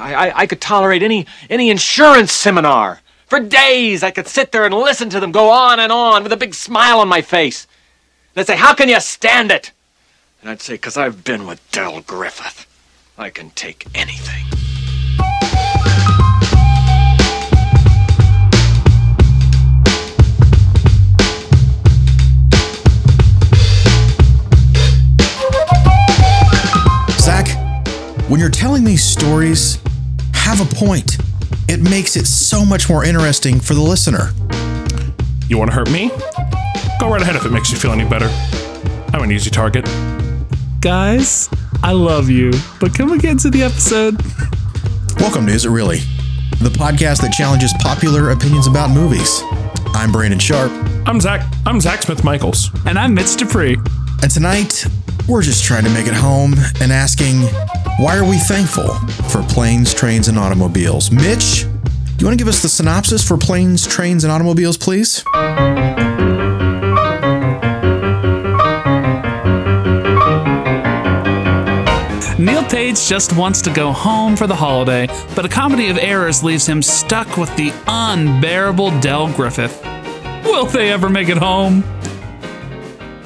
I, I, I could tolerate any any insurance seminar. For days, I could sit there and listen to them go on and on with a big smile on my face. They'd say, How can you stand it? And I'd say, Because I've been with Del Griffith. I can take anything. Zach, when you're telling these stories, have a point. It makes it so much more interesting for the listener. You want to hurt me? Go right ahead if it makes you feel any better. I'm an easy target. Guys, I love you, but can we get into the episode? Welcome to Is It Really? The podcast that challenges popular opinions about movies. I'm Brandon Sharp, I'm Zach. I'm Zach Smith Michaels. And I'm Mitch Dupree. and tonight we're just trying to make it home and asking, why are we thankful for planes, trains, and automobiles? Mitch, you want to give us the synopsis for planes, trains, and automobiles, please? Neil Page just wants to go home for the holiday, but a comedy of errors leaves him stuck with the unbearable Del Griffith. Will they ever make it home?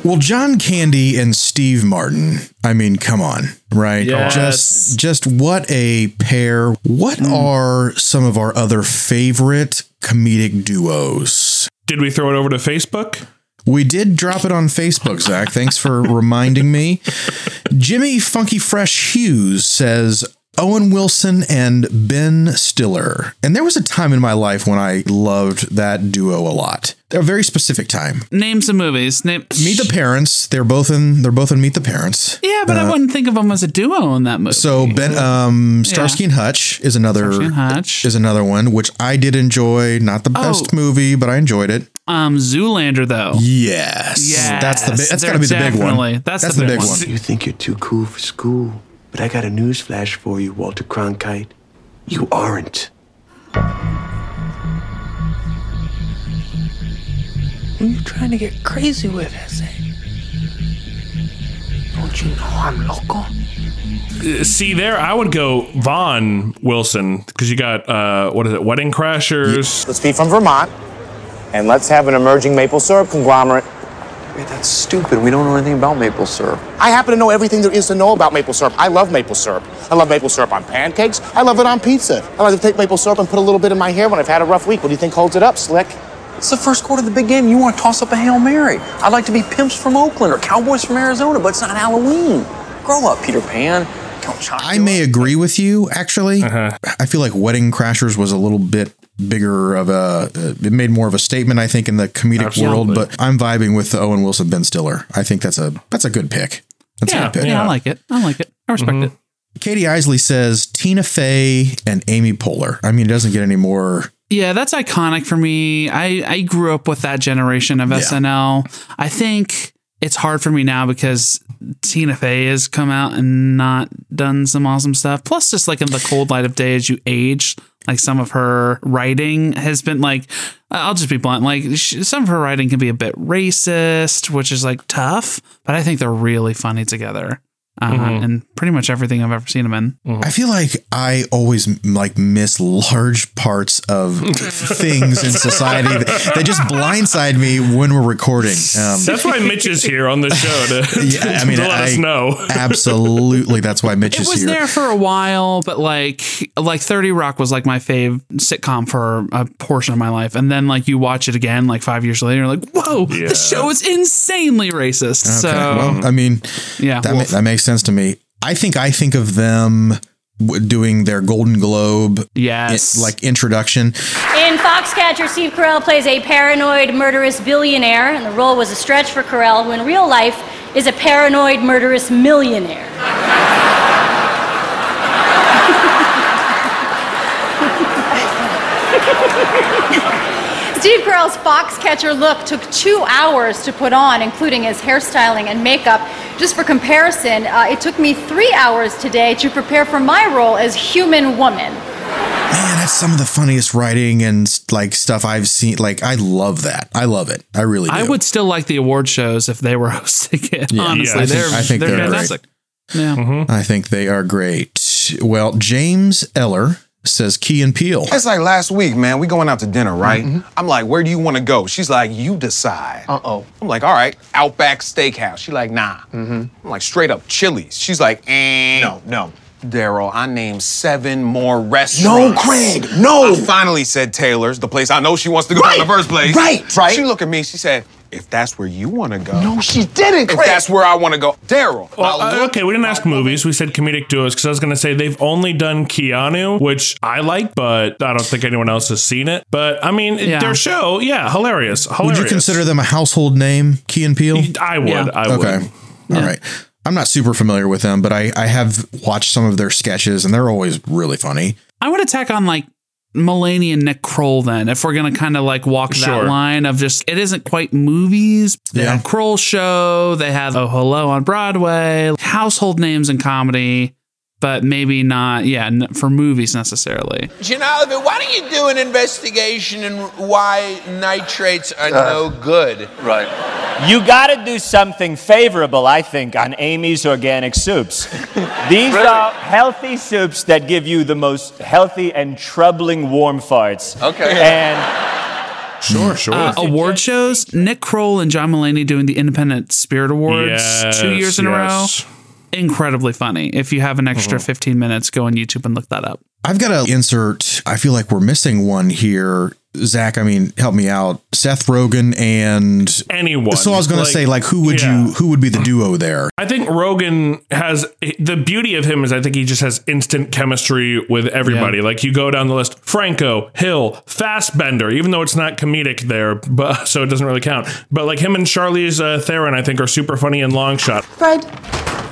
Well, John Candy and Steve Martin. I mean, come on, right? Yes. Just just what a pair. What hmm. are some of our other favorite comedic duos? Did we throw it over to Facebook? We did drop it on Facebook, Zach. Thanks for reminding me. Jimmy Funky Fresh Hughes says Owen Wilson and Ben Stiller. And there was a time in my life when I loved that duo a lot. A very specific time. Name some movies. Name Meet the Parents. They're both in. They're both in Meet the Parents. Yeah, but I wouldn't think of them as a duo in that movie. So Ben, um, Starsky and Hutch is another and Hutch. is another one which I did enjoy. Not the best Oh. movie, but I enjoyed it. um, Zoolander though. Yes, Yes, that's the big, that's got to be the big definitely- one. that's the the big big one. one. You think you're too cool for school, but I got a news flash for you, Walter Cronkite. You aren't. Who are you trying to get crazy with, Jose? Don't you know I'm loco? Uh, See, there, I would go Vaughn Wilson because you got, uh, what is it, Wedding Crashers. Let's be from Vermont, and let's have an emerging maple syrup conglomerate. Wait, that's stupid. We don't know anything about maple syrup. I happen to know everything there is to know about maple syrup. I love maple syrup. I love maple syrup on pancakes. I love it on pizza. I like to take maple syrup and put a little bit in my hair when I've had a rough week. What do you think holds it up, Slick? It's the first quarter of the big game. You want to toss up a Hail Mary. I'd like to be pimps from Oakland or cowboys from Arizona, but it's not Halloween. Grow up, Peter Pan. Count Chocula. I may agree with you. Actually, uh-huh. I feel like Wedding Crashers was a little bit bigger of a. Uh, it made more of a statement, I think, in the comedic Absolutely. world. But I'm vibing with the Owen Wilson Ben Stiller. I think that's a that's a good pick. That's a good pick. yeah, I like it. I like it. I respect it. Katie Isley says Tina Fey and Amy Poehler. I mean, it doesn't get any more. Yeah, that's iconic for me. I, I grew up with that generation of SNL. I think it's hard for me now because Tina Fey has come out and not done some awesome stuff. Plus, just like in the cold light of day as you age, like some of her writing has been like, I'll just be blunt, like sh- some of her writing can be a bit racist, which is like tough, but I think they're really funny together. Uh, And pretty much everything I've ever seen him in. I feel like I always like miss large parts of things in society that, that just blindside me when we're recording. Um, That's why Mitch is here on the show to, yeah, I mean, to let I- us know. absolutely, that's why Mitch It is here. It was there for a while, but like like 30 Rock was like my fave sitcom for a portion of my life. And then like you watch it again like five years later, you're like, whoa, Yeah. the show is insanely racist. So well, I mean, yeah. that, ma- that makes sense to me. I think I think of them doing their Golden Globe yes. i- like introduction. In Foxcatcher, Steve Carell plays a paranoid, murderous billionaire, and the role was a stretch for Carell, who in real life is a paranoid, murderous millionaire. Steve Carell's Foxcatcher look took two hours to put on, including his hairstyling and makeup. Just for comparison, uh, it took me three hours today to prepare for my role as human woman. Man, that's some of the funniest writing and like stuff I've seen. Like, I love that. I love it. I really do. I would still like the award shows if they were hosting it. Yeah, honestly, I they're, I think they're, they're great. fantastic. Yeah. I think they are great. Well, James Eller says Key and Peele. It's like last week, man. We going out to dinner, right? I'm like, where do you want to go? She's like, you decide. Uh oh. I'm like, all right, Outback Steakhouse. She's like, nah. Mm-hmm. I'm like, straight up Chili's. She's like, eh. No, no. Daryl, I named seven more restaurants. No, Craig, no. I finally said Taylor's, the place I know she wants to go in the first place. right, right. She looked at me, she said, if that's where you want to go. No, she didn't, If Craig. that's where I want to go. Daryl. Well, I uh, looked- okay, we didn't ask movies. We said comedic duos because I was going to say they've only done Keanu, which I like, but I don't think anyone else has seen it. But I mean, Yeah. their show, yeah, hilarious. Would hilarious. you consider them a household name, Key and Peele? I would. Yeah. I would. Okay. All right. I'm not super familiar with them, but I, I have watched some of their sketches and they're always really funny. I would attack on like Mulaney and Nick Kroll then, if we're gonna kind of like walk Sure. that line of just it isn't quite movies. They Yeah. have Kroll show, they have Oh Hello on Broadway, household names in comedy, but maybe not, yeah, for movies necessarily. Janalva, why don't you do an investigation in why nitrates are no good? Right. You got to do something favorable, I think, on Amy's organic soups. These are healthy soups that give you the most healthy and troubling warm farts. Okay. And Sure, sure. Uh, award shows, Nick Kroll and John Mulaney doing the Independent Spirit Awards two years in a row. Yes. Incredibly funny. If you have an extra mm-hmm. 15 minutes, go on YouTube and look that up. I've got to insert, I feel like we're missing one here. Zach, I mean, help me out. Seth Rogen and Anyone. So I was going to say, like, who would yeah. you, who would be the duo there? I think Rogen has the beauty of him is I think he just has instant chemistry with everybody. Yeah. Like you go down the list, Franco, Hill, Fassbender, even though it's not comedic there, but so it doesn't really count. But like him and Charlize uh, Theron, I think are super funny in Long Shot. Fred,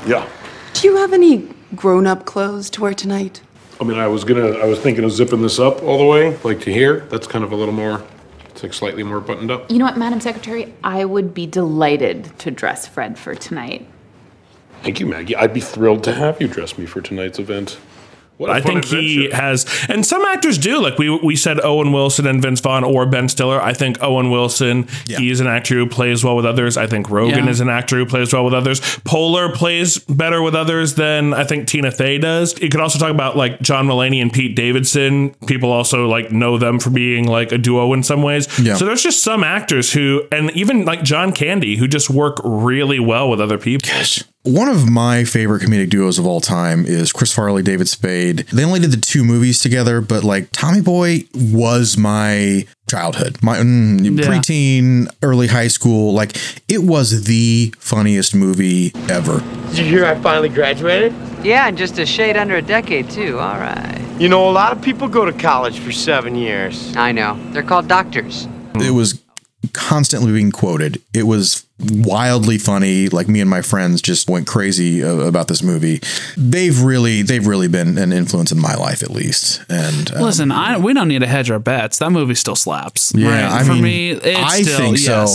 Yeah. do you have any grown up clothes to wear tonight? I mean, I was gonna, I was thinking of zipping this up all the way, like to here. That's kind of a little more, it's like slightly more buttoned up. You know what, Madam Secretary? I would be delighted to dress Fred for tonight. Thank you, Maggie. I'd be thrilled to have you dress me for tonight's event. What a I fun think he has, and some actors do. Like we we said, Owen Wilson and Vince Vaughn or Ben Stiller. I think Owen Wilson, he's an actor who plays well with others. I think Rogen Yeah. is an actor who plays well with others. Poehler plays better with others than I think Tina Fey does. You could also talk about like John Mulaney and Pete Davidson. People also like know them for being like a duo in some ways. Yeah. So there's just some actors who, and even like John Candy, who just work really well with other people. One of my favorite comedic duos of all time is Chris Farley, David Spade. They only did the two movies together, but like Tommy Boy was my childhood, my mm, Yeah. preteen, early high school. Like it was the funniest movie ever. Did you hear I finally graduated? Yeah, and just a shade under a decade, too. All right. You know, a lot of people go to college for seven years. I know. They're called doctors. It was constantly being quoted. It was wildly funny. Like me and my friends just went crazy uh, about this movie. They've really, they've really been an influence in my life, at least. And um, Listen, I, we don't need to hedge our bets. That movie still slaps. Yeah, right? I for mean, me, I still, think so.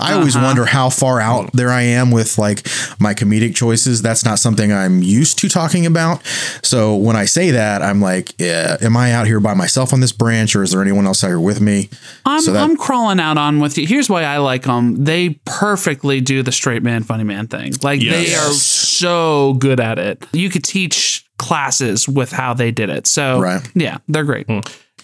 Yes. I always Uh-huh. wonder how far out there I am with like my comedic choices. That's not something I'm used to talking about. So when I say that, I'm like, yeah, am I out here by myself on this branch, or is there anyone else out here with me? I'm, So that- I'm crawling out on with you. Here's why I like them. They perfectly do the straight man, funny man thing. Like they are so good at it. You could teach classes with how they did it. So Right. yeah, they're great.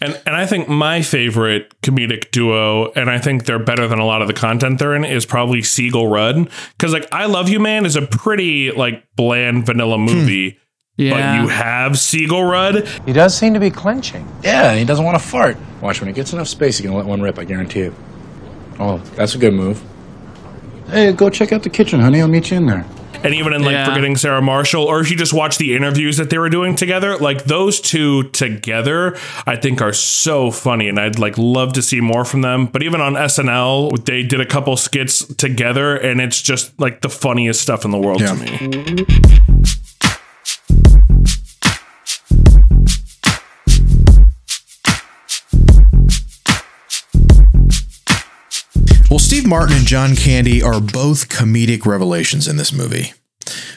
And and I think my favorite comedic duo, and I think they're better than a lot of the content they're in, is probably Segel Rudd. Because like I Love You Man is a pretty like bland vanilla hmm. movie. Yeah. But you have Segel Rudd. He does seem to be clenching. Yeah, he doesn't want to fart. Watch, when he gets enough space, he can let one rip, I guarantee it. Oh, that's a good move. Hey, go check out the kitchen, honey. I'll meet you in there. And even in like Yeah. Forgetting Sarah Marshall, or if you just watch the interviews that they were doing together, like those two together, I think are so funny, and I'd like love to see more from them. But even on SNL, they did a couple skits together, and it's just like the funniest stuff in the world Yeah. to me. Well, Steve Martin and John Candy are both comedic revelations in this movie.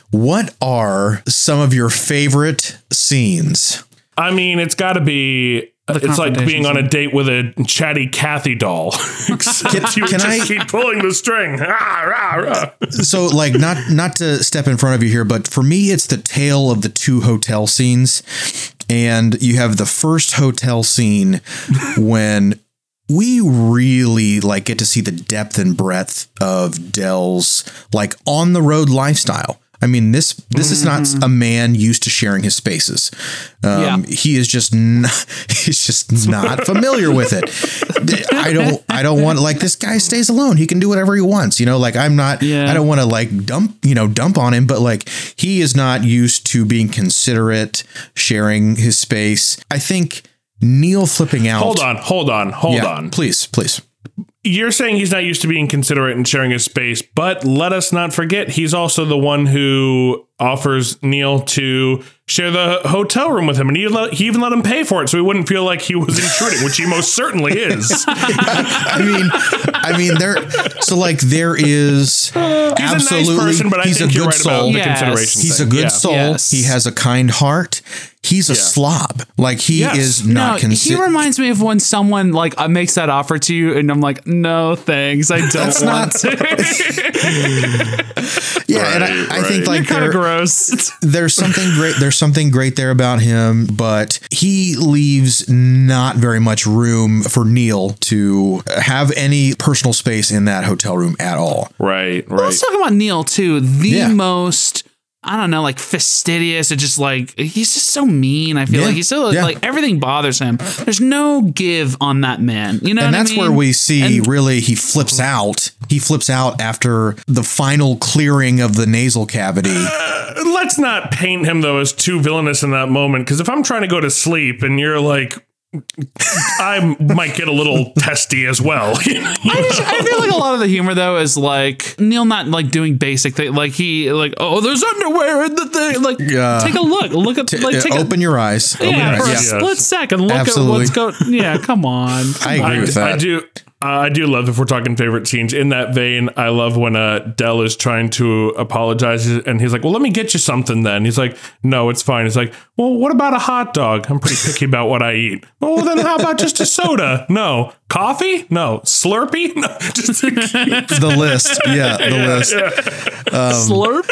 What are some of your favorite scenes I mean, it's got to be. It's like being on a date with a chatty Kathy doll. Except you can just I- keep pulling the string. Ah, rah, rah. so like not not to step in front of you here but for me it's the tale of the two hotel scenes and you have the first hotel scene when we really like get to see the depth and breadth of Del's like on the road lifestyle. I mean this this is not a man used to sharing his spaces. Um, He is just not, he's just not familiar with it. I don't I don't want like this guy stays alone. He can do whatever he wants. You know, like I'm not. yeah. I don't want to like dump you know dump on him, but like he is not used to being considerate, sharing his space. I think Neil flipping out. Hold on, hold on, hold Yeah, on. please, please. You're saying he's not used to being considerate and sharing his space, but let us not forget he's also the one who offers Neil to share the hotel room with him, and he let, he even let him pay for it, so he wouldn't feel like he was intruding, which he most certainly is. I mean, I mean, there. So like, there is absolutely. A nice person, but I he's think a you're good right about soul. the Yes. consideration He's thing. a good Yeah. soul. Yes. He has a kind heart. He's a slob. Like he Yes. is not no, he reminds me of when someone like uh, makes that offer to you, and I'm like, no, thanks, I don't That's want not- to. yeah, and I, I think like kind of gross. there's something great. There's something great there about him, but he leaves not very much room for Neil to have any personal space in that hotel room at all. Right, Well, let's talk about Neil too. The Yeah. most. I don't know, like fastidious and just like he's just so mean. I feel Yeah. like he's so Yeah. like everything bothers him. There's no give on that man. You know, and what I that's where we see And- really he flips out. He flips out after the final clearing of the nasal cavity. Uh, let's not paint him though as too villainous in that moment, because if I'm trying to go to sleep and you're like, I might get a little testy as well. I, just, I feel like a lot of the humor though is like Neil not like doing basic thing. Like he like oh there's underwear in the thing. Like Yeah. take a look. Look at T- like take uh, a open your eyes. Open yeah, your for a eyes. split second. Look Absolutely. at what's going. Yeah, come on. I agree with that. I do. Uh, I do love if we're talking favorite scenes in that vein. I love when uh, Del is trying to apologize and he's like, "Well, let me get you something." Then he's like, "No, it's fine." He's like, "Well, what about a hot dog? I'm pretty picky about what I eat." Well, then how about just a soda? No, coffee? No, Slurpee? No, just the list. Yeah, the list. Um,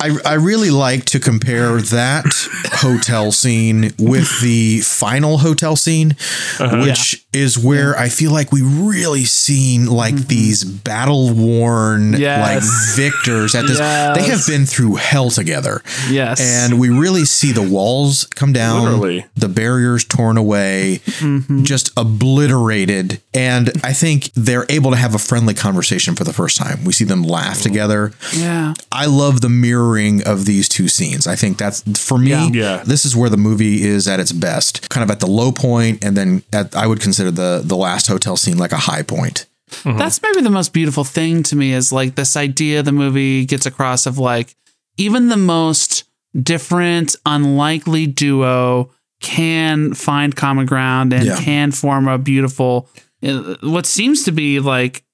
I, I really like to compare that hotel scene with the final hotel scene, which is where I feel like we really seen like mm-hmm. these battle worn like victors at this. They have been through hell together. Yes. And we really see the walls come down, Literally. the barriers torn away, mm-hmm. just obliterated. And I think they're able to have a friendly conversation for the first time. We see them laugh together. Yeah. I love the mirroring of these two scenes. I think that's for me. Yeah. Yeah. This is where the movie is at its best, kind of at the low point, and then at, I would consider the the last hotel scene like a high point. That's maybe the most beautiful thing to me is like this idea the movie gets across of like even the most different, unlikely duo can find common ground and Yeah. can form a beautiful, uh, what seems to be like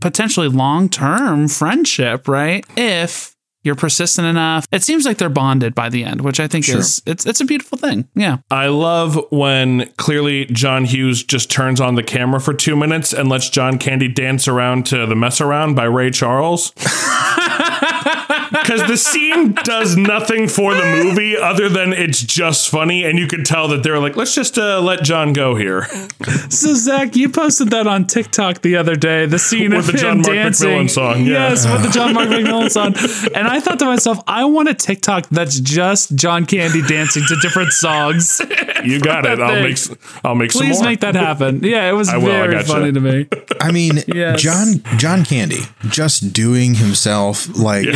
potentially long term friendship, right? If you're persistent enough, it seems like they're bonded by the end, which I think Sure. is it's it's a beautiful thing. Yeah. I love when clearly John Hughes just turns on the camera for two minutes and lets John Candy dance around to the mess around by Ray Charles. Because the scene does nothing for the movie other than it's just funny, and you could tell that they're like, let's just uh, let John go here. So Zach, you posted that on TikTok the other day. The scene With of the John him Mark dancing. McMillan song, yeah. Yes, with the John Mark McMillan song. And I thought to myself, I want a TikTok that's just John Candy dancing to different songs. You got it. that I'll thing. make. I'll make some Please more. make that happen. Yeah, it was I will, very gotcha. funny to me. I mean, Yes. John John Candy just doing himself like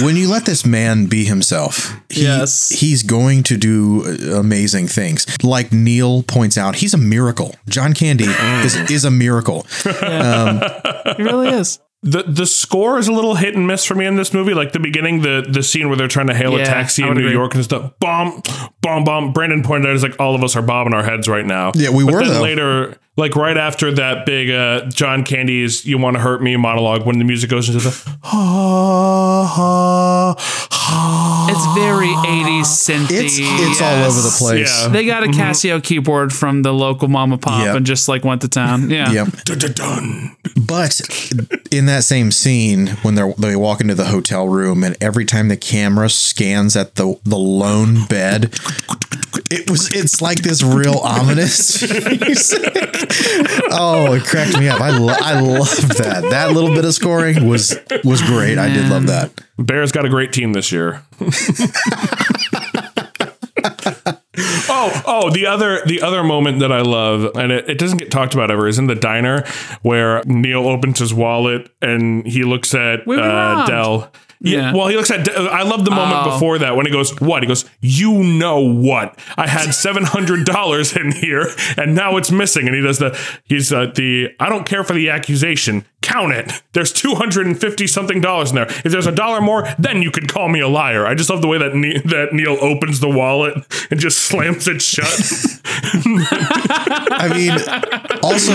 when you let this man be himself, he, Yes. he's going to do uh, amazing things. Like Neil points out, he's a miracle. John Candy is is a miracle. Um, It really is. The the score is a little hit and miss for me in this movie. Like the beginning, the the scene where they're trying to hail a taxi in New agree. York and stuff. Bomb, bomb, bomb. Brandon pointed out, "Is like all of us are bobbing our heads right now." Yeah, we But were, then though. later. Like right after that big uh, John Candy's "You Want to Hurt Me" monologue, when the music goes into the It's very 80s synthy. It's- it's all over the place. Yeah. They got a Casio keyboard from the local mom and pop Yep. and just like went to town. Yeah. Yep. But in that same scene, when they they walk into the hotel room, and every time the camera scans at the the lone bed, it was it's like this real ominous. music. oh, it cracked me up. I lo- I loved that. That little bit of scoring was was great. I did love that. Bears got a great team this year. oh, oh, the other the other moment that I love, and it, it doesn't get talked about ever, is in the diner where Neil opens his wallet and he looks at uh. Del. Yeah. Well, he looks at. I love the moment Oh. before that when he goes, "What?" He goes, "You know what? I had seven hundred dollars in here, and now it's missing." And he does the. He's uh, the. I don't care for the accusation. Count it. There's two hundred and fifty something dollars in there. If there's a dollar more, then you could call me a liar. I just love the way that ne- that Neil opens the wallet and just slams it shut. I mean, also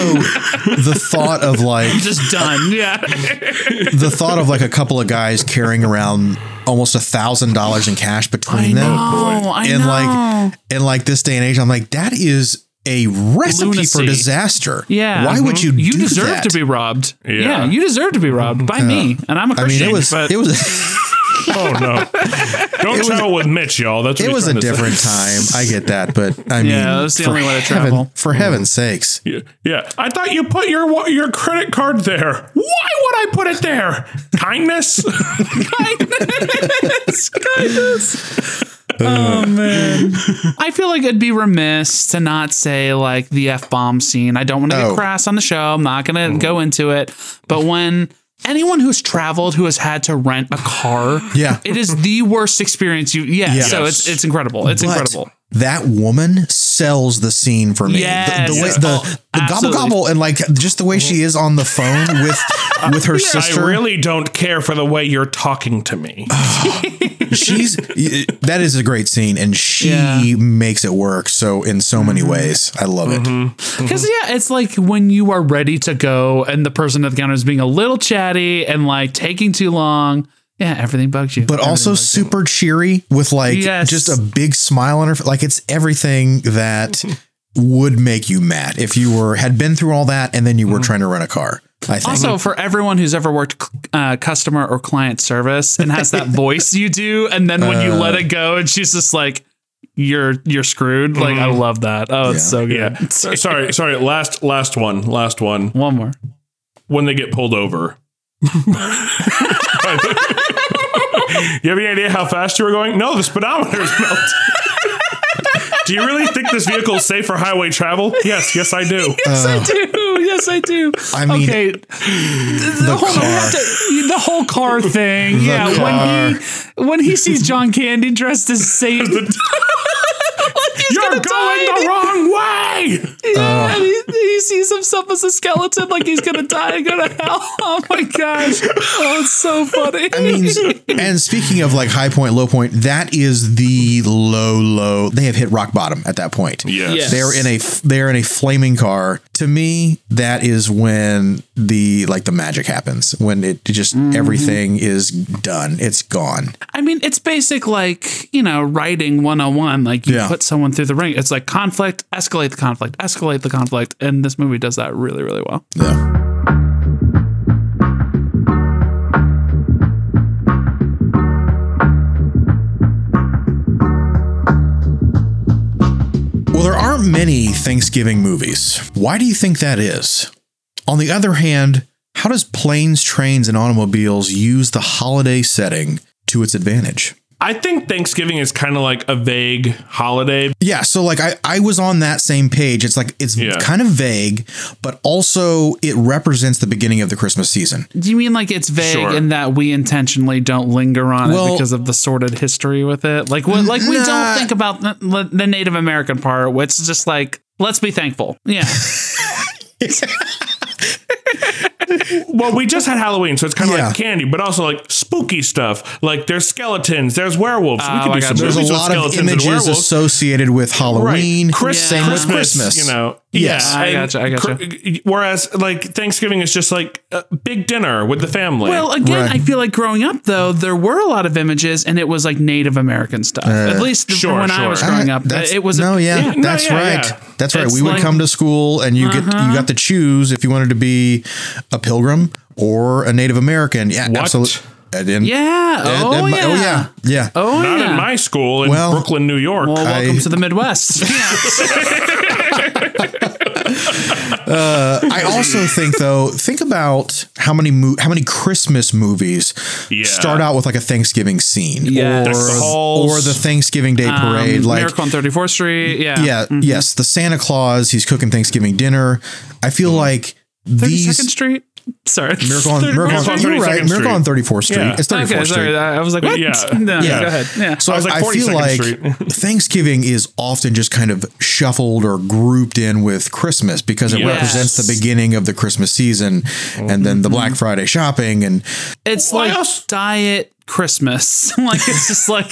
the thought of like Just done. Yeah. the thought of like a couple of guys carrying around almost a thousand dollars in cash between them, know, I and know. like in like this day and age, I'm like that is a recipe for disaster. Yeah. why would mhm. you? You do deserve that? to be robbed. Yeah. Yeah. you deserve to be robbed by me, and I'm a I mean, Christian. it was but it was oh no! Don't travel with Mitch, y'all. That's what it was a trying say. different time. I get that, but I mean, Yeah, that's the for only way to heaven- travel. For heaven's sakes, Yeah, yeah. I thought you put your your credit card there. Why would I put it there? Kindness. kindness, kindness. Oh man, I feel like it'd be remiss to not say like the f bomb scene. I don't want to Oh. get crass on the show. I'm not going to go into it. But when anyone who's traveled who has had to rent a car, Yeah. it is the worst experience you. Yeah, Yeah. so it's it's incredible. It's But incredible. That woman sells the scene for me. Yes. the, the, way, the, Oh, the gobble gobble and like just the way she is on the phone with with her sister. I really don't care for the way you're talking to me. she's that is a great scene and she Yeah. makes it work so in so many mm-hmm. ways i love it mm-hmm. Mm-hmm. Because yeah, it's like when you are ready to go, and the person at the counter is being a little chatty and like taking too long. Yeah, everything bugs you. but also super cheery with like Yes. just a big smile on her like it's everything that would make you mad if you were had been through all that and then you were trying to rent a car i think Also, for everyone who's ever worked uh, customer or client service and has that voice you do, and then when you let Uh. it go, and she's just like, "You're you're screwed." Like I love that. Oh, it's so good. Yeah. sorry, sorry. Last, last one. Last one. One more. When they get pulled over. you have any idea how fast you were going? No, the speedometer is melted. Do you really think this vehicle is safe for highway travel? Yes, yes, I do. Yes, I uh, do. Yes, I do. I mean, okay. the Hold on, car to- the whole car thing. The yeah, car. when he when he sees John Candy dressed as Satan. You're going the wrong way. Yeah, and he, he sees himself as a skeleton, like he's gonna die and go to hell. Oh my gosh! Oh, it's so funny. I mean, and speaking of like high point, low point, that is the low, low. They have hit rock bottom at that point. Yes. Yes. They're in a they're in a flaming car. To me, that is when the like the magic happens. When it just Mm-hmm. everything is done. It's gone. I mean, it's basic like you know writing 101. Like you Yeah. put someone through the ring. It's like conflict, escalate the conflict, escalate the conflict, and this movie does that really, really well. Yeah. Well, there aren't many Thanksgiving movies. Why do you think that is? On the other hand, how does planes, trains, and automobiles use the holiday setting to its advantage? I think Thanksgiving is kind of like a vague holiday. Yeah, so like I, I was on that same page. It's like it's Yeah. kind of vague, but also it represents the beginning of the Christmas season. Do you mean like it's vague Sure. in that we intentionally don't linger on Well- it because of the sordid history with it? Like, what, like we Nah. don't think about the, the Native American part. Which is just like let's be thankful. Yeah, Well, we just had Halloween, so it's kind of Yeah. like candy, but also like spooky stuff. Like there's skeletons, there's werewolves. Oh, we could I do got some you. There's a movies with lot of skeletons and images werewolves. associated with Halloween. Right. Chris- Same with Christmas, Christmas. you know. Yes, I and gotcha, I gotcha. cr- Whereas, like Thanksgiving is just like a big dinner with the family. Well, again, I feel like growing up though, there were a lot of images, and it was like Native American stuff. Uh, At least sure, when I was growing Uh, up, that's- it was. no, a, yeah, no, that's yeah, right. yeah. That's right. It's we would like- come to school, and you get Uh-huh. you got to choose if you wanted to be a pilgrim or a Native American. Yeah, What? absolutely. And then- Yeah. and- Oh, and- yeah. oh yeah, yeah. Oh Not yeah. in my school in Well- Brooklyn, New York. well, welcome I- to the Midwest. Uh, I also think though, think about how many mo- how many Christmas movies Yeah. start out with like a Thanksgiving scene, Yes. or the halls. or the Thanksgiving Day parade, Um, like Miracle on 34th Street. Yeah. yeah, Mhm. yes, the Santa Claus, he's cooking Thanksgiving dinner. I feel like 32nd these Street. Sorry. Miracle on 34th Miracle Miracle on, on you're right, 32nd Miracle on Street. 34th Street. Yeah. It's 34th Okay, Street. sorry. I was like, what? Yeah. No, Yeah. Go ahead. Yeah. So I was like I, feel like Thanksgiving is often just kind of shuffled or grouped in with Christmas because it Yes. represents the beginning of the Christmas season and then the Black mm-hmm. Friday shopping and It's like also- diet Christmas. like it's just like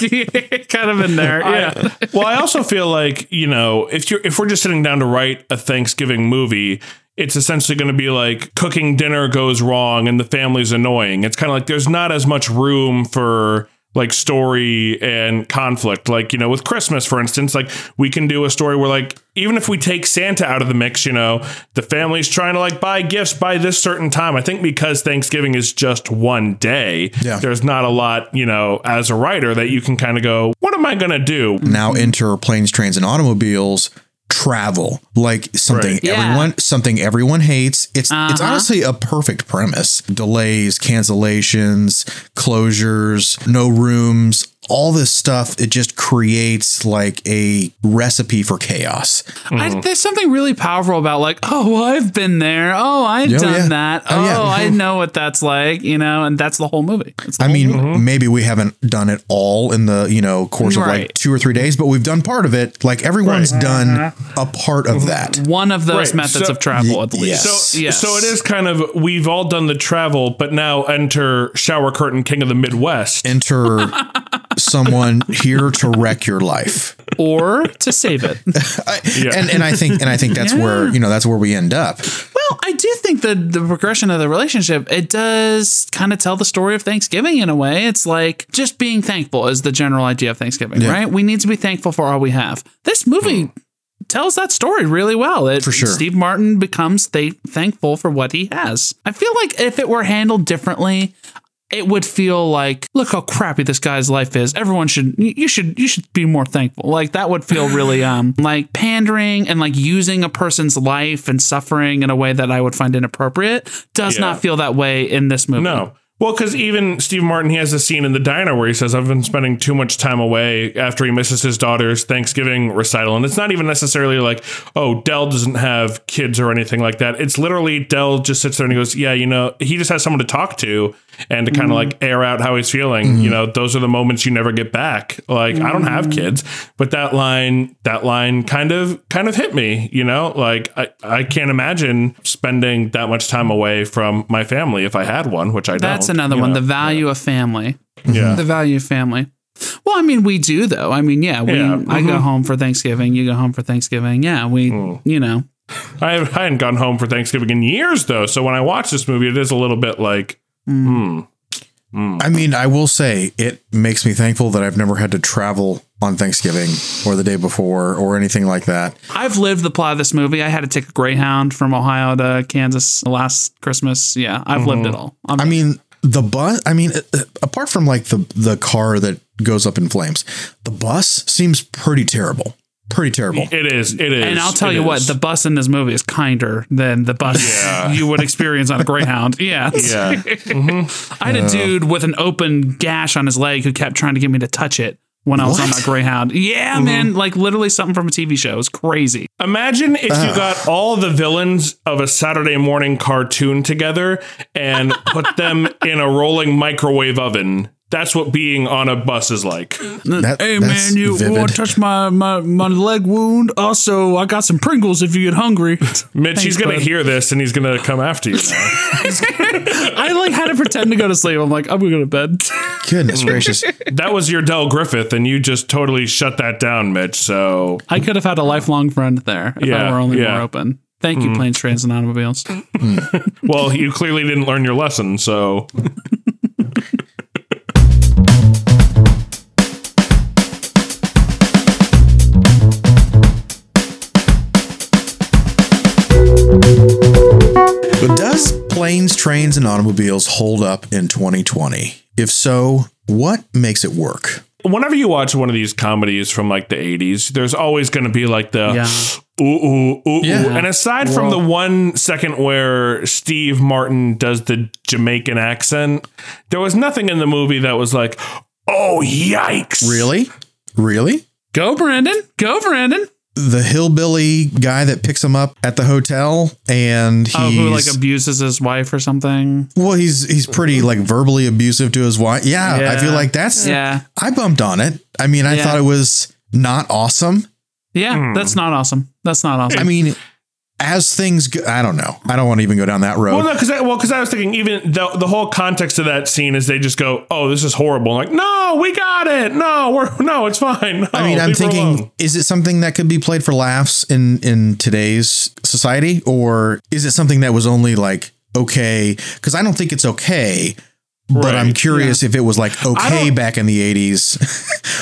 kind of in there. Yeah. I, well, I also feel like you know if you're if we're just sitting down to write a Thanksgiving movie, it's essentially going to be like cooking dinner goes wrong and the family's annoying. It's kind of like there's not as much room for like story and conflict. Like you know, with Christmas, for instance, like we can do a story where like even if we take Santa out of the mix, you know, the family's trying to like buy gifts by this certain time. I think because Thanksgiving is just one day, Yeah. there's not a lot, you know, as a writer that you can kind of go, what am I going to do? now enter planes, trains, and automobiles. Travel like something Right. Yeah. everyone something everyone hates. It's it's Uh-huh. honestly a perfect premise. Delays, cancellations, closures, no rooms, all this stuff. It just creates like a recipe for chaos. I, mm-hmm. there's something really powerful about like, oh, well, I've been there. Oh, I've Oh, done yeah. that. Oh, Oh, yeah. I know what that's like, you know, and that's the whole movie. The I whole mean, movie. maybe we haven't done it all in the you know course of like two or three days, but we've done part of it. Like everyone's Right. done mm-hmm. a part of mm-hmm. that. one of those Right, methods so- of travel, at Y- least. yes. So, Yes. so it is kind of we've all done the travel, but now enter shower curtain king of the Midwest. Enter someone here to wreck your life, or to save it. I, Yeah. and and I think and I think that's where you know that's where we end up. Well, I do think that the progression of the relationship it does kind of tell the story of Thanksgiving in a way. It's like just being thankful is the general idea of Thanksgiving, Yeah. right? We need to be thankful for all we have. This movie tells that story really well. It, For sure. Steve Martin becomes th- thankful for what he has. I feel like if it were handled differently, it would feel like look how crappy this guy's life is everyone should you should you should be more thankful like that would feel really um like pandering and like using a person's life and suffering in a way that i would find inappropriate does Yeah. not feel that way in this movie No. Well, because even Steve Martin, he has a scene in the diner where he says, I've been spending too much time away after he misses his daughter's Thanksgiving recital. And it's not even necessarily like, oh, Del doesn't have kids or anything like that. It's literally Del just sits there and he goes, Yeah, you know, he just has someone to talk to and to kind of mm-hmm. like air out how he's feeling. Mm-hmm. You know, those are the moments you never get back. Like, I don't have mm-hmm. kids, but that line, that line kind of, kind of hit me, you know, like I, I can't imagine spending that much time away from my family if I had one, which I don't. that's another one know? the value of family Yeah. the value of family well i mean we do though i mean yeah we Yeah, i go mhm. home for thanksgiving you go home for thanksgiving yeah we Hmm. you know I, haven't- I hadn't gone home for Thanksgiving in years, though. So when I watch this movie, it is a little bit like, hmm. I mean, I will say it makes me thankful that I've never had to travel on Thanksgiving or the day before or anything like that. I've lived the plot of this movie. I had to take a Greyhound from Ohio to Kansas last Christmas. Yeah, I've lived it all. I'm- I mean, the bus. I mean, uh, apart from like the the car that goes up in flames, the bus seems pretty terrible. Pretty terrible. It is. It is. and I'll tell it you what: the bus in this movie is kinder than the bus Yeah. you would experience on a Greyhound. Yeah. Yeah. Mm-hmm. I had a dude with an open gash on his leg who kept trying to get me to touch it when I was on What? my Greyhound. Yeah, mm-hmm. man. Like literally something from a TV show. It was crazy. Imagine if you got all the villains of a Saturday morning cartoon together and put them in a rolling microwave oven That's what being on a bus is like. That- hey man, you vivid. want to touch my, my my leg wound? Also, I got some Pringles if you get hungry. Mitch, he's gonna bud. hear this and he's gonna come after you. I like had to pretend to go to sleep. I'm like, I'm gonna go to bed. Goodness gracious. that was your Del Griffith, and you just totally shut that down, Mitch. So I could have had a lifelong friend there if Yeah, I were only yeah. more open. Thank you, Mhm. planes, trains, and automobiles. well, you clearly didn't learn your lesson. So planes, trains, and automobiles hold up in 2020? If so, what makes it work? whenever you watch one of these comedies from like the 80s, there's always going to be like the Yeah. ooh, ooh, ooh, Yeah. ooh. And aside from Well- the one second where Steve Martin does the Jamaican accent, there was nothing in the movie that was like, oh, yikes. Really? Really? Go, Brandon. Go, Brandon. The hillbilly guy that picks him up at the hotel and he Oh, who like abuses his wife or something? well, he's he's pretty like verbally abusive to his wife. Yeah, I feel like that's Yeah. I bumped on it. I mean, I Yeah. thought it was not awesome. Yeah, hmm. that's not awesome. That's not awesome. I mean, as things go, I don't know. I don't want to even go down that road. Well, no, because I, well, 'cause I was thinking even the the whole context of that scene is they just go, "Oh, this is horrible." like, no, we got it. No, we're no, it's fine. No, I mean, I'm leave her alone." thinking, is it something that could be played for laughs in in today's society, or is it something that was only like okay? Because I don't think it's okay. But I'm Right, curious if it was like okay back in the 80s.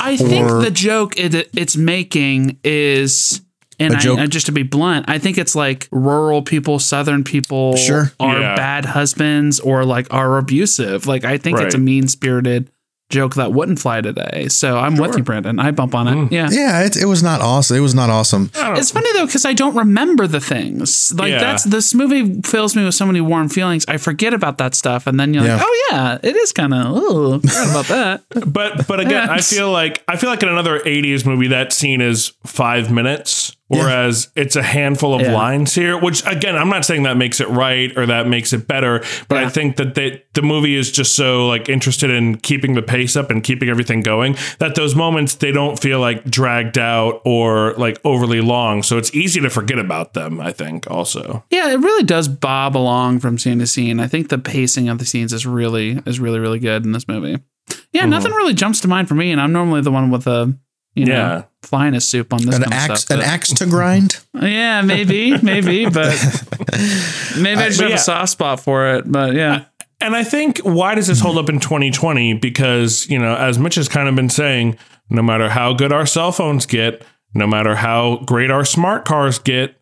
I think or- the joke it, it's making is, and A I, joke? and just to be blunt, I think it's like rural people, southern people Sure. are Yeah. bad husbands or like are abusive. Like I think it's a mean spirited joke that wouldn't fly today. So I'm with you, Brandon. I bump on it. Mm. Yeah. yeah, it, it was not awesome. It was not awesome. It's funny though because I don't remember the things. Like Yeah. that's this movie fills me with so many warm feelings. I forget about that stuff, and then you're like, Yeah. oh yeah, it is kind of. Oh, about that. But but again, I feel like I feel like in another '80s movie that scene is five minutes, whereas it's a handful of Yeah. lines here. Which again, I'm not saying that makes it right or that makes it better, but I think that they, the movie is just so like interested in keeping the pace up and keeping everything going that those moments they don't feel like dragged out or like overly long. So it's easy to forget about them. I think also. Yeah, it really does bob along from scene to scene. I think the pacing of the scenes is really is really really good in this movie. Yeah, Mm-hmm. nothing really jumps to mind for me, and I'm normally the one with a you know Yeah. flying a soup on this An kind of axe, stuff. an axe to grind. Yeah, maybe, maybe, but maybe I uh, just but have yeah. a soft spot for it. But yeah, And I think why does this hold up in 2020? Because, you know, as Mitch has kind of been saying, no matter how good our cell phones get, no matter how great our smart cars get,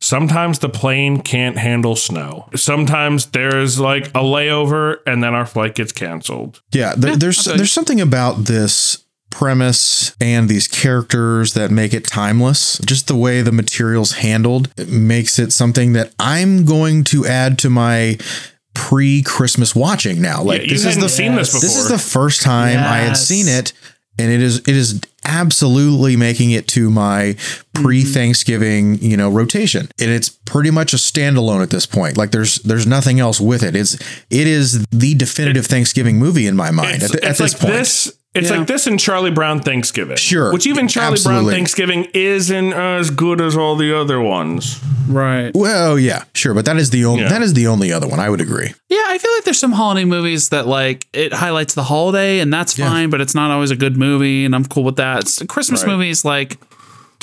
sometimes the plane can't handle snow. Sometimes there's like a layover and then our flight gets canceled. Yeah, there, there's there's something about this premise and these characters that make it timeless. Just the way the material's handled it makes it something that I'm going to add to my pre-Christmas watching now. Like you this is the seen this This is the first time I had seen it and it is it is absolutely making it to my pre-Thanksgiving, you know, rotation. And it's pretty much a standalone at this point. Like there's there's nothing else with it. It's it is the definitive Thanksgiving movie in my mind It's, at, th- at it's this like point. this. It's Yeah. like this in Charlie Brown Thanksgiving. Sure. Which even Charlie Brown Thanksgiving isn't as good as all the other ones. right. Well, yeah, sure, but that is the only Yeah. that is the only other one I would agree. Yeah, I feel like there's some holiday movies that like it highlights the holiday, and that's Yeah. fine, but it's not always a good movie, and I'm cool with that. It's- Christmas Right. movies, like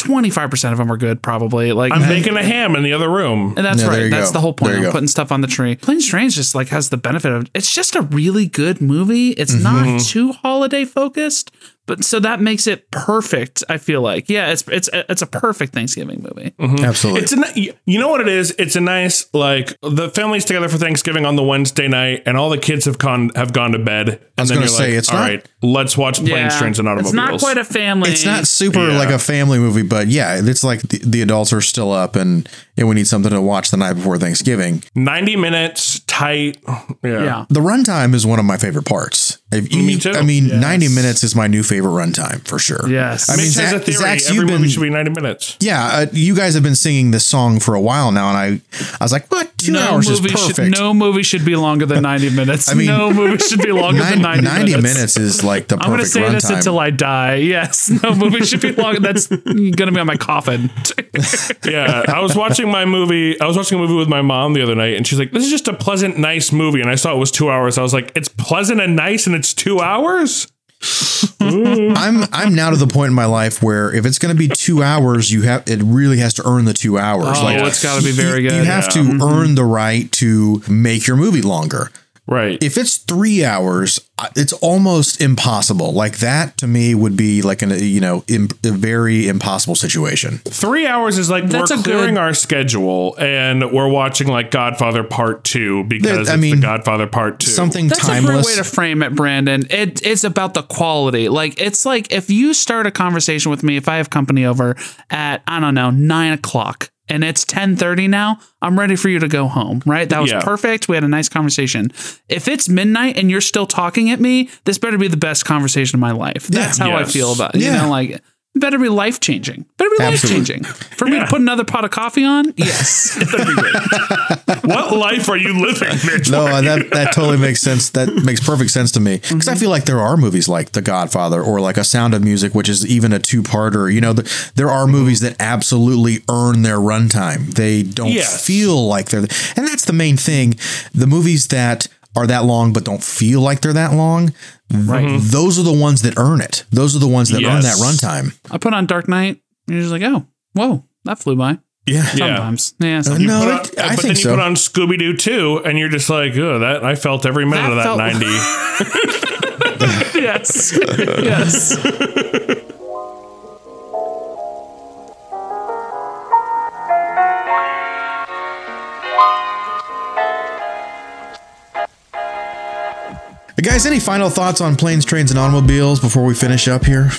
25% of them are good, probably. Like I'm making a ham in the other room. And that's Yeah, right. That's go. the whole point There you of go. putting stuff on the tree. Planes Trains just like has the benefit of it's just a really good movie. It's Mm-hmm. not too holiday focused, but so that makes it perfect. I feel like yeah, it's it's it's a perfect Thanksgiving movie. Mm-hmm. Absolutely. It's a you know what it is. It's a nice like the family's together for Thanksgiving on the Wednesday night, and all the kids have gone have gone to bed. And was then gonna say, like, it's all not- right, let's watch planes, trains, and automobiles. It's not quite a family. it's not super Yeah. like a family movie, but yeah, it's like the, the adults are still up and, and we need something to watch the night before Thanksgiving. ninety minutes tight. Yeah. yeah. The runtime is one of my favorite parts. If you, Me too. I mean, Yes. 90 minutes is my new favorite runtime for sure. Yes. I mean, Mitch has Zach, a theory. Zach's, Every you've movie been, should be ninety minutes. yeah, uh, you guys have been singing this song for a while now, and I, I was like, what? two no hours is movie perfect. Should, no movie should be longer than 90 minutes. I mean, no movie should be longer than 90, 90 minutes. minutes is like the perfect I'm going to perfect say this runtime. until I die. Yes, no movie should be longer. That's going to be on my coffin. yeah, I was watching my movie. I was watching a movie with my mom the other night, and she's like, "This is just a pleasant, nice movie." And I saw it was two hours. I was like, "It's pleasant and nice, and it's two hours." I'm I'm now to the point in my life where if it's going to be two hours, you have it really has to earn the two hours. Oh, it's gotta be very good. You have Yeah. to Mhm. earn the right to make your movie longer. Right. If it's three hours, uh, it's almost impossible. Like that to me would be like an you know im- a very impossible situation. Three hours is like That's we're a clearing good- our schedule, and we're watching like Godfather Part Two because I it's mean, the Godfather Part Two. something That's a great way to frame it, Brandon. It, it's about the quality. Like it's like if you start a conversation with me, if I have company over at I don't know nine o'clock and it's ten thirty now, I'm ready for you to go home. Right? That was Yeah. perfect. We had a nice conversation. If it's midnight and you're still talking at me, this better be the best conversation of my life. That's how I feel about it. You Yeah. know, like. It Better be life changing. Better be life changing. For me to put another pot of coffee on, yes. what life are you living, Mitch? No, Why that that totally makes sense. That makes perfect sense to me because I mm-hmm. feel like there are movies like The Godfather or like A Sound of Music, which is even a two-parter. You know, the, there are mm-hmm. movies that absolutely earn their runtime. They don't Yes. feel like they're, and that's the main thing. The movies that are that long but don't feel like they're that long, right? Mm-hmm. Those are the ones that earn it. Those are the ones that earn that runtime. I put on Dark Knight, and you're just like, oh, whoa, that flew by. Yeah. Sometimes. Yeah. Uh, you sometimes. put on- but then you put on Scooby Doo 2, and you're just like, oh, that I felt every minute That of that felt- 90. yes. yes. Guys, any final thoughts on planes, trains, and automobiles before we finish up here?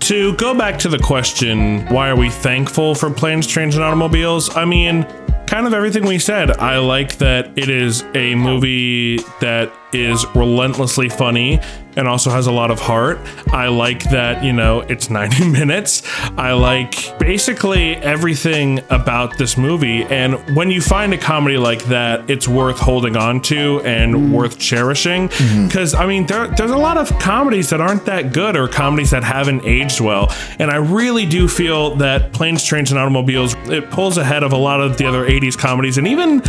To go back to the question, why are we thankful for planes, trains, and automobiles? I mean, kind of everything we said. I like that it is a movie that is relentlessly funny and also has a lot of heart. I like that, you know, it's 90 minutes. I like basically everything about this movie. And when you find a comedy like that, it's worth holding on to and mm. worth cherishing. Mm-hmm. Because, I mean, there, there's a lot of comedies that aren't that good or comedies that haven't aged well. And I really do feel that Planes, Trains, and Automobiles, it pulls ahead of a lot of the other 80s comedies. And even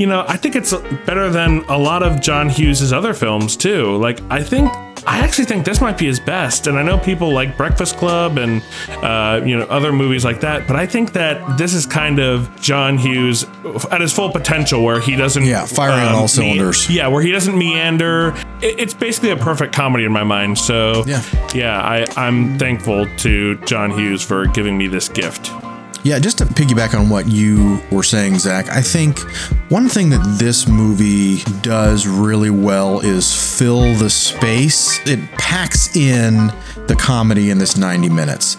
you know, I think it's better than a lot of John Hughes' other films too. Like, I think. I actually think this might be his best, and I know people like Breakfast Club and uh, you know other movies like that, but I think that this is kind of John Hughes at his full potential, where he doesn't Yeah, firing on all cylinders. yeah, where he doesn't meander. It, it's basically a perfect comedy in my mind. So Yeah. yeah, I, I'm thankful to John Hughes for giving me this gift. Yeah, just to piggyback on what you were saying, Zach, I think one thing that this movie does really well is fill the space. It packs in the comedy in this 90 minutes.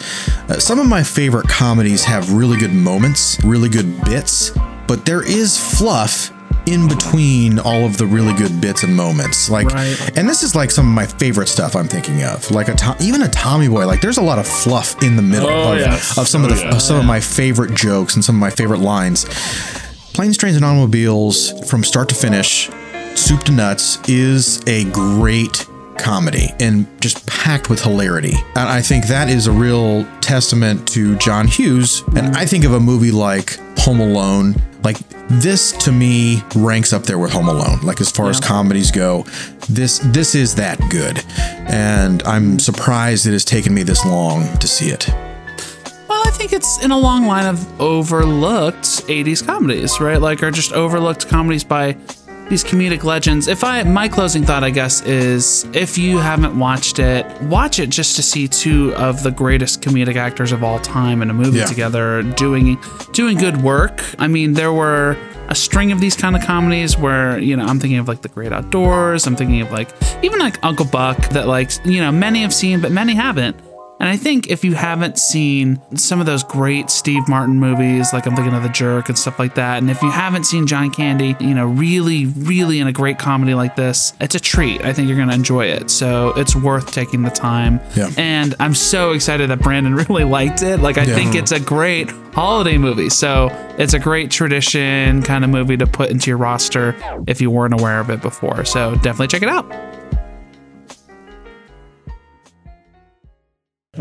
Uh, some of my favorite comedies have really good moments, really good bits, but there is fluff in between all of the really good bits and moments. Like, and this is like some of my favorite stuff I'm thinking of. Like a to- even a Tommy Boy. Like, there's a lot of fluff in the middle Oh, of, yes. of some Oh, of the yeah. of some of oh, my favorite jokes and some of my favorite lines. Planes, Trains, and Automobiles, from start to finish, soup to nuts, is a great comedy and just packed with hilarity. And I think that is a real testament to John Hughes. And I think of a movie like Home Alone. Like this to me ranks up there with Home Alone. Like as far as comedies go, this this is that good. And I'm surprised it has taken me this long to see it. Well, I think it's in a long line of overlooked 80s comedies, right? Like, are just overlooked comedies by these comedic legends. If I, my closing thought, I guess, is if you haven't watched it, watch it just to see two of the greatest comedic actors of all time in a movie Yeah. together doing, doing good work. I mean, there were a string of these kind of comedies where, you know, I'm thinking of like The Great Outdoors, I'm thinking of like, even like Uncle Buck that like, you know, many have seen, but many haven't. And I think if you haven't seen some of those great Steve Martin movies, like I'm thinking of The Jerk and stuff like that, and if you haven't seen John Candy, you know, really, really in a great comedy like this, it's a treat. I think you're going to enjoy it. So it's worth taking the time. Yeah. And I'm so excited that Brandon really liked it. Like, I Yeah. think it's a great holiday movie. So it's a great tradition kind of movie to put into your roster if you weren't aware of it before. So definitely check it out.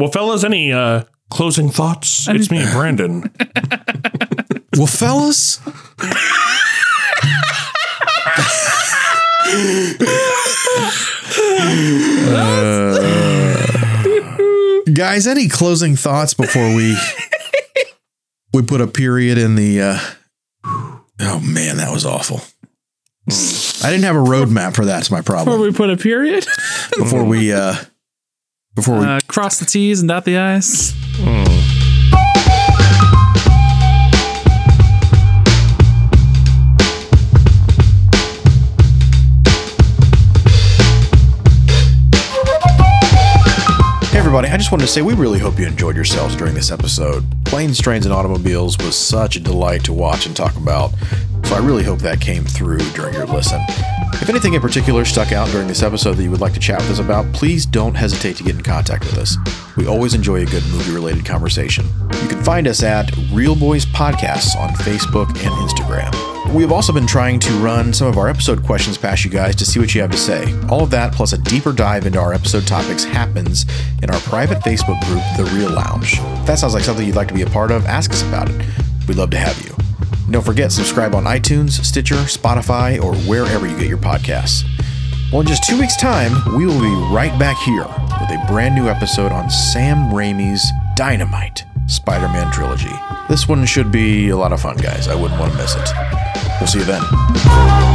Well, fellas, any uh, closing thoughts? It's me, Brandon. well, fellas. Uh, guys, any closing thoughts before we we put a period in the? Uh, oh man, that was awful. I didn't have a roadmap for that. That's my problem. Before we put a period, Before we uh, before we uh, cross the T's and dot the I's. Hey everybody, I just wanted to say we really hope you enjoyed yourselves during this episode. Planes, Trains, and Automobiles was such a delight to watch and talk about, so I really hope that came through during your listen. If anything in particular stuck out during this episode that you would like to chat with us about, please don't hesitate to get in contact with us. We always enjoy a good movie related conversation. You can find us at Real Boys Podcasts on Facebook and Instagram. We have also been trying to run some of our episode questions past you guys to see what you have to say. All of that, plus a deeper dive into our episode topics, happens in our private Facebook group, The Real Lounge. If that sounds like something you'd like to be a part of, ask us about it. We'd love to have you. Don't forget, subscribe on iTunes, Stitcher, Spotify, or wherever you get your podcasts. Well, in just two weeks' time, we will be right back here with a brand new episode on Sam Raimi's Dynamite Spider Man trilogy. This one should be a lot of fun, guys. I wouldn't want to miss it. We'll see you then.